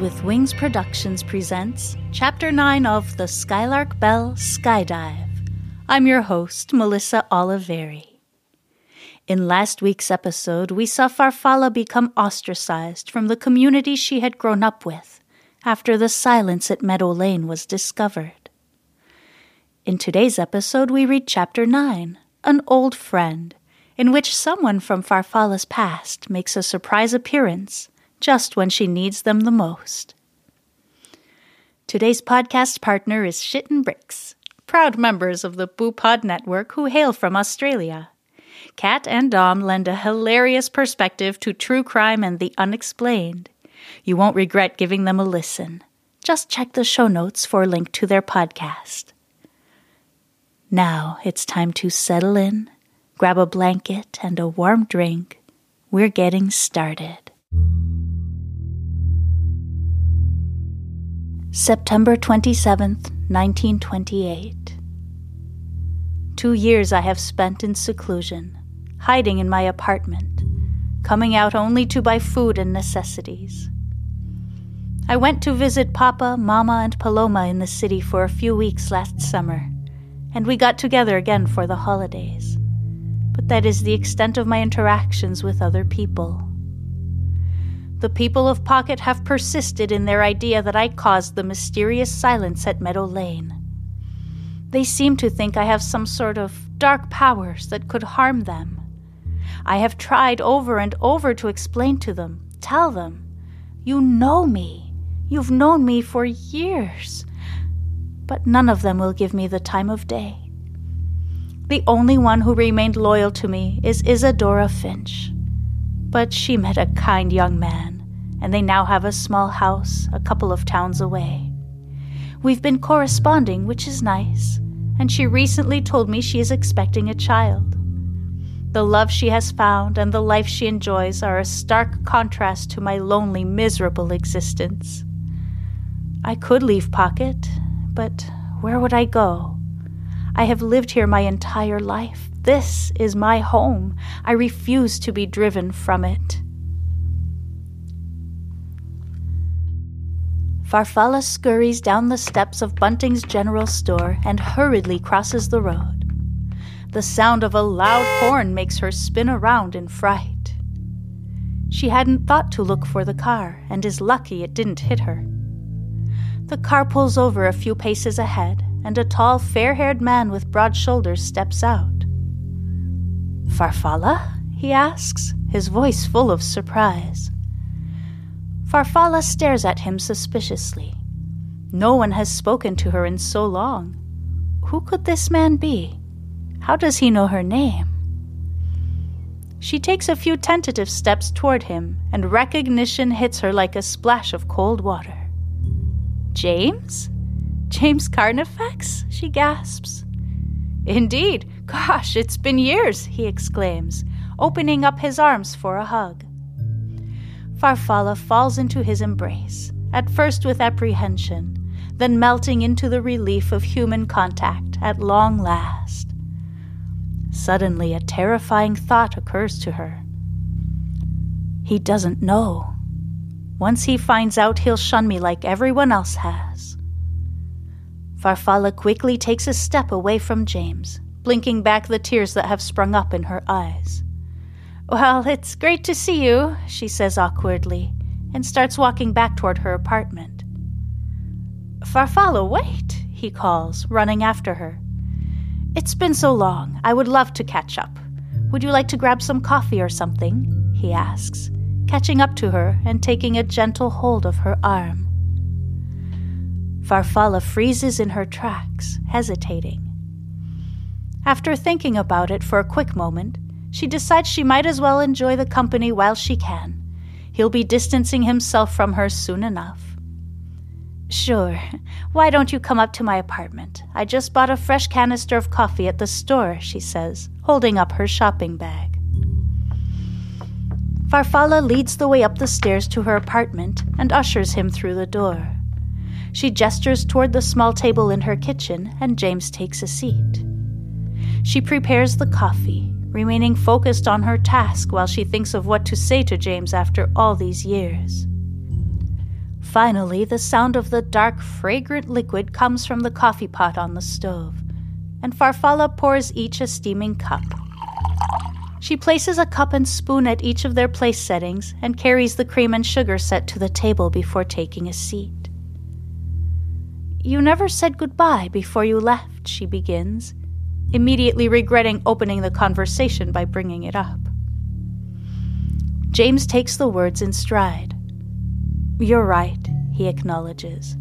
With Wings Productions presents Chapter 9 of The Skylark Bell Skyedive. I'm your host, Melissa Oliveri. In last week's episode, we saw Farfalla become ostracized from the community she had grown up with after the silence at Meadow Lane was discovered. In today's episode, we read Chapter 9 An Old Friend, in which someone from Farfalla's past makes a surprise appearance just when she needs them the most. Today's podcast partner is Shittin Bricks, proud members of the BooPod network who hail from Australia. Kat and Dom lend a hilarious perspective to true crime and the unexplained. You won't regret giving them a listen. Just check the show notes for a link to their podcast. Now it's time to settle in, grab a blanket and a warm drink. We're getting started. September 27th, 1928. Two years I have spent in seclusion, hiding in my apartment, coming out only to buy food and necessities. I went to visit Papa, Mama, and Paloma in the city for a few weeks last summer, and we got together again for the holidays. But that is the extent of my interactions with other people. The people of Pocket have persisted in their idea that I caused the mysterious silence at Meadow Lane. They seem to think I have some sort of dark powers that could harm them. I have tried over and over to explain to them, tell them, You know me. You've known me for years. But none of them will give me the time of day. The only one who remained loyal to me is Isadora Finch. But she met a kind young man and they now have a small house a couple of towns away. We've been corresponding, which is nice, and she recently told me she is expecting a child. The love she has found and the life she enjoys are a stark contrast to my lonely, miserable existence. I could leave Pocket, but where would I go? I have lived here my entire life. This is my home. I refuse to be driven from it. Farfalla scurries down the steps of Bunting's general store and hurriedly crosses the road. The sound of a loud horn makes her spin around in fright. She hadn't thought to look for the car and is lucky it didn't hit her. The car pulls over a few paces ahead, and a tall, fair haired man with broad shoulders steps out. Farfalla? he asks, his voice full of surprise. Farfalla stares at him suspiciously. No one has spoken to her in so long. Who could this man be? How does he know her name? She takes a few tentative steps toward him, and recognition hits her like a splash of cold water. James? James Carnifex? she gasps. Indeed. Gosh, it's been years, he exclaims, opening up his arms for a hug. Farfalla falls into his embrace, at first with apprehension, then melting into the relief of human contact at long last. Suddenly, a terrifying thought occurs to her. He doesn't know. Once he finds out, he'll shun me like everyone else has. Farfalla quickly takes a step away from James, blinking back the tears that have sprung up in her eyes. Well, it's great to see you, she says awkwardly, and starts walking back toward her apartment. Farfalla, wait, he calls, running after her. It's been so long. I would love to catch up. Would you like to grab some coffee or something? he asks, catching up to her and taking a gentle hold of her arm. Farfalla freezes in her tracks, hesitating. After thinking about it for a quick moment, she decides she might as well enjoy the company while she can. He'll be distancing himself from her soon enough. Sure. Why don't you come up to my apartment? I just bought a fresh canister of coffee at the store, she says, holding up her shopping bag. Farfalla leads the way up the stairs to her apartment and ushers him through the door. She gestures toward the small table in her kitchen, and James takes a seat. She prepares the coffee, remaining focused on her task while she thinks of what to say to James after all these years. Finally, the sound of the dark, fragrant liquid comes from the coffee pot on the stove, and Farfalla pours each a steaming cup. She places a cup and spoon at each of their place settings and carries the cream and sugar set to the table before taking a seat. You never said goodbye before you left, she begins, immediately regretting opening the conversation by bringing it up. James takes the words in stride. You're right, he acknowledges.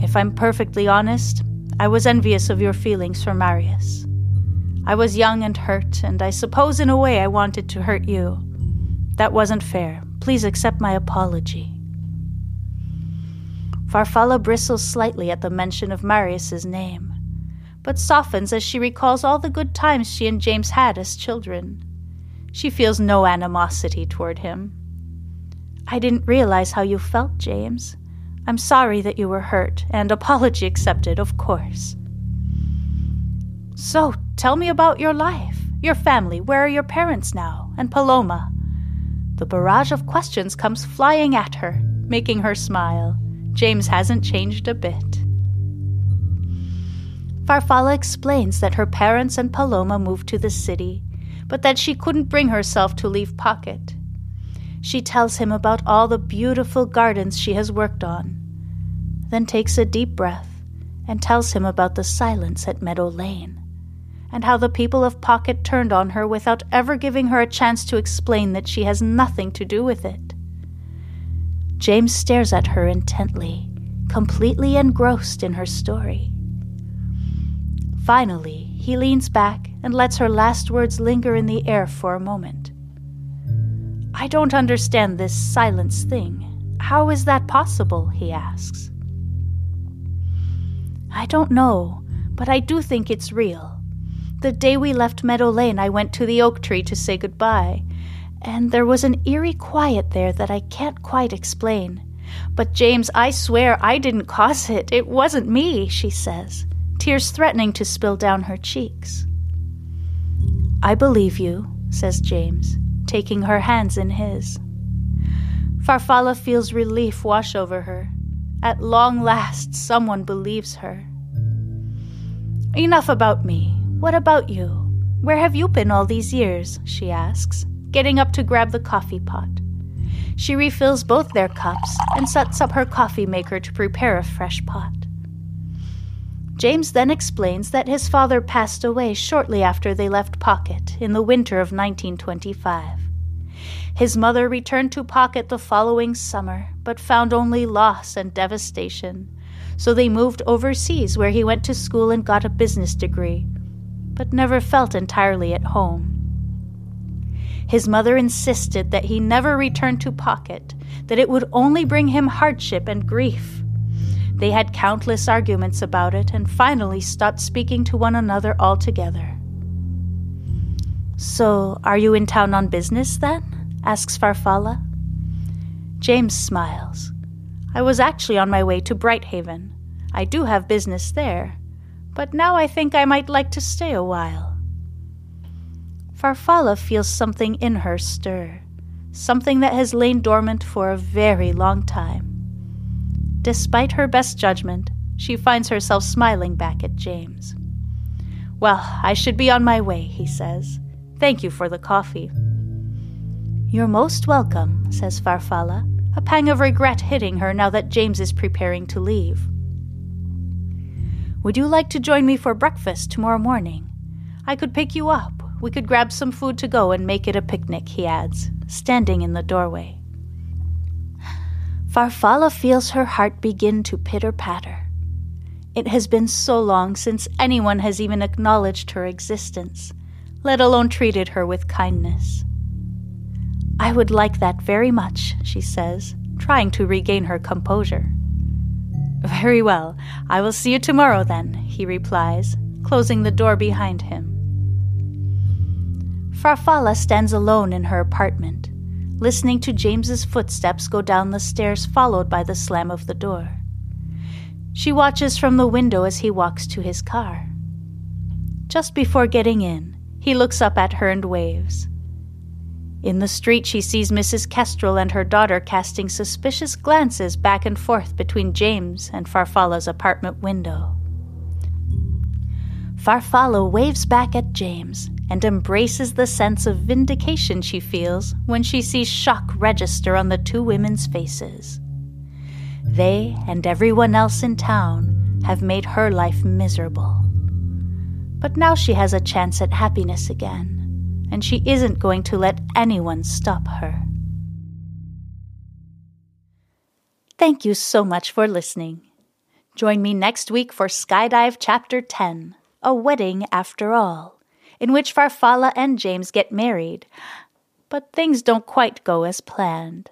If I'm perfectly honest, I was envious of your feelings for Marius. I was young and hurt, and I suppose in a way I wanted to hurt you. That wasn't fair. Please accept my apology. Farfalla bristles slightly at the mention of Marius's name, but softens as she recalls all the good times she and James had as children. She feels no animosity toward him. I didn't realize how you felt, James. I'm sorry that you were hurt, and apology accepted, of course. So, tell me about your life, your family, where are your parents now, and Paloma? The barrage of questions comes flying at her, making her smile. James hasn't changed a bit. Farfalla explains that her parents and Paloma moved to the city, but that she couldn't bring herself to leave Pocket. She tells him about all the beautiful gardens she has worked on, then takes a deep breath and tells him about the silence at Meadow Lane and how the people of Pocket turned on her without ever giving her a chance to explain that she has nothing to do with it. James stares at her intently, completely engrossed in her story. Finally, he leans back and lets her last words linger in the air for a moment. I don't understand this silence thing. How is that possible? he asks. I don't know, but I do think it's real. The day we left Meadow Lane, I went to the oak tree to say goodbye, and there was an eerie quiet there that I can't quite explain. But, James, I swear I didn't cause it. It wasn't me, she says, tears threatening to spill down her cheeks. I believe you, says James, taking her hands in his. Farfalla feels relief wash over her. At long last, someone believes her. Enough about me. What about you? Where have you been all these years? she asks, getting up to grab the coffee pot. She refills both their cups and sets up her coffee maker to prepare a fresh pot. James then explains that his father passed away shortly after they left Pocket in the winter of 1925. His mother returned to Pocket the following summer, but found only loss and devastation. So they moved overseas, where he went to school and got a business degree, but never felt entirely at home. His mother insisted that he never return to Pocket, that it would only bring him hardship and grief. They had countless arguments about it and finally stopped speaking to one another altogether. So, are you in town on business then? asks Farfalla. James smiles. I was actually on my way to Brighthaven. I do have business there, but now I think I might like to stay a while. Farfalla feels something in her stir, something that has lain dormant for a very long time. Despite her best judgment, she finds herself smiling back at James. Well, I should be on my way, he says. Thank you for the coffee. You're most welcome, says Farfalla, a pang of regret hitting her now that James is preparing to leave. Would you like to join me for breakfast tomorrow morning? I could pick you up. We could grab some food to go and make it a picnic, he adds, standing in the doorway. Farfalla feels her heart begin to pitter patter. It has been so long since anyone has even acknowledged her existence, let alone treated her with kindness. I would like that very much, she says, trying to regain her composure. Very well. I will see you tomorrow then, he replies, closing the door behind him. Farfalla stands alone in her apartment, listening to James's footsteps go down the stairs, followed by the slam of the door. She watches from the window as he walks to his car. Just before getting in, he looks up at her and waves. In the street, she sees Mrs. Kestrel and her daughter casting suspicious glances back and forth between James and Farfalla's apartment window. Farfalla waves back at James and embraces the sense of vindication she feels when she sees shock register on the two women's faces. They and everyone else in town have made her life miserable. But now she has a chance at happiness again, and she isn't going to let anyone stop her. Thank you so much for listening. Join me next week for Skyedive Chapter 10 A Wedding After All, in which Farfalla and James get married, but things don't quite go as planned.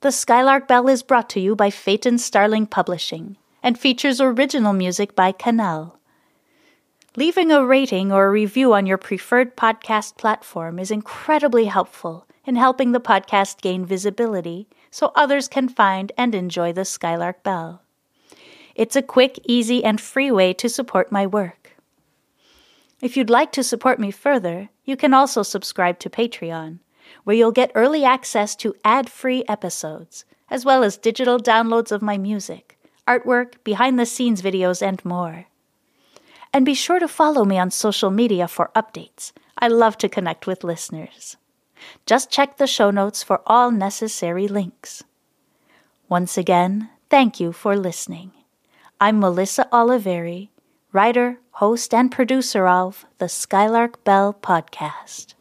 The Skylark Bell is brought to you by Phaeton Starling Publishing and features original music by Cannelle. Leaving a rating or a review on your preferred podcast platform is incredibly helpful in helping the podcast gain visibility so others can find and enjoy the Skylark Bell. It's a quick, easy, and free way to support my work. If you'd like to support me further, you can also subscribe to Patreon where you'll get early access to ad free episodes, as well as digital downloads of my music, artwork, behind the scenes videos, and more. And be sure to follow me on social media for updates. I love to connect with listeners. Just check the show notes for all necessary links. Once again, thank you for listening. I'm Melissa Oliveri, writer, host, and producer of the Skylark Bell podcast.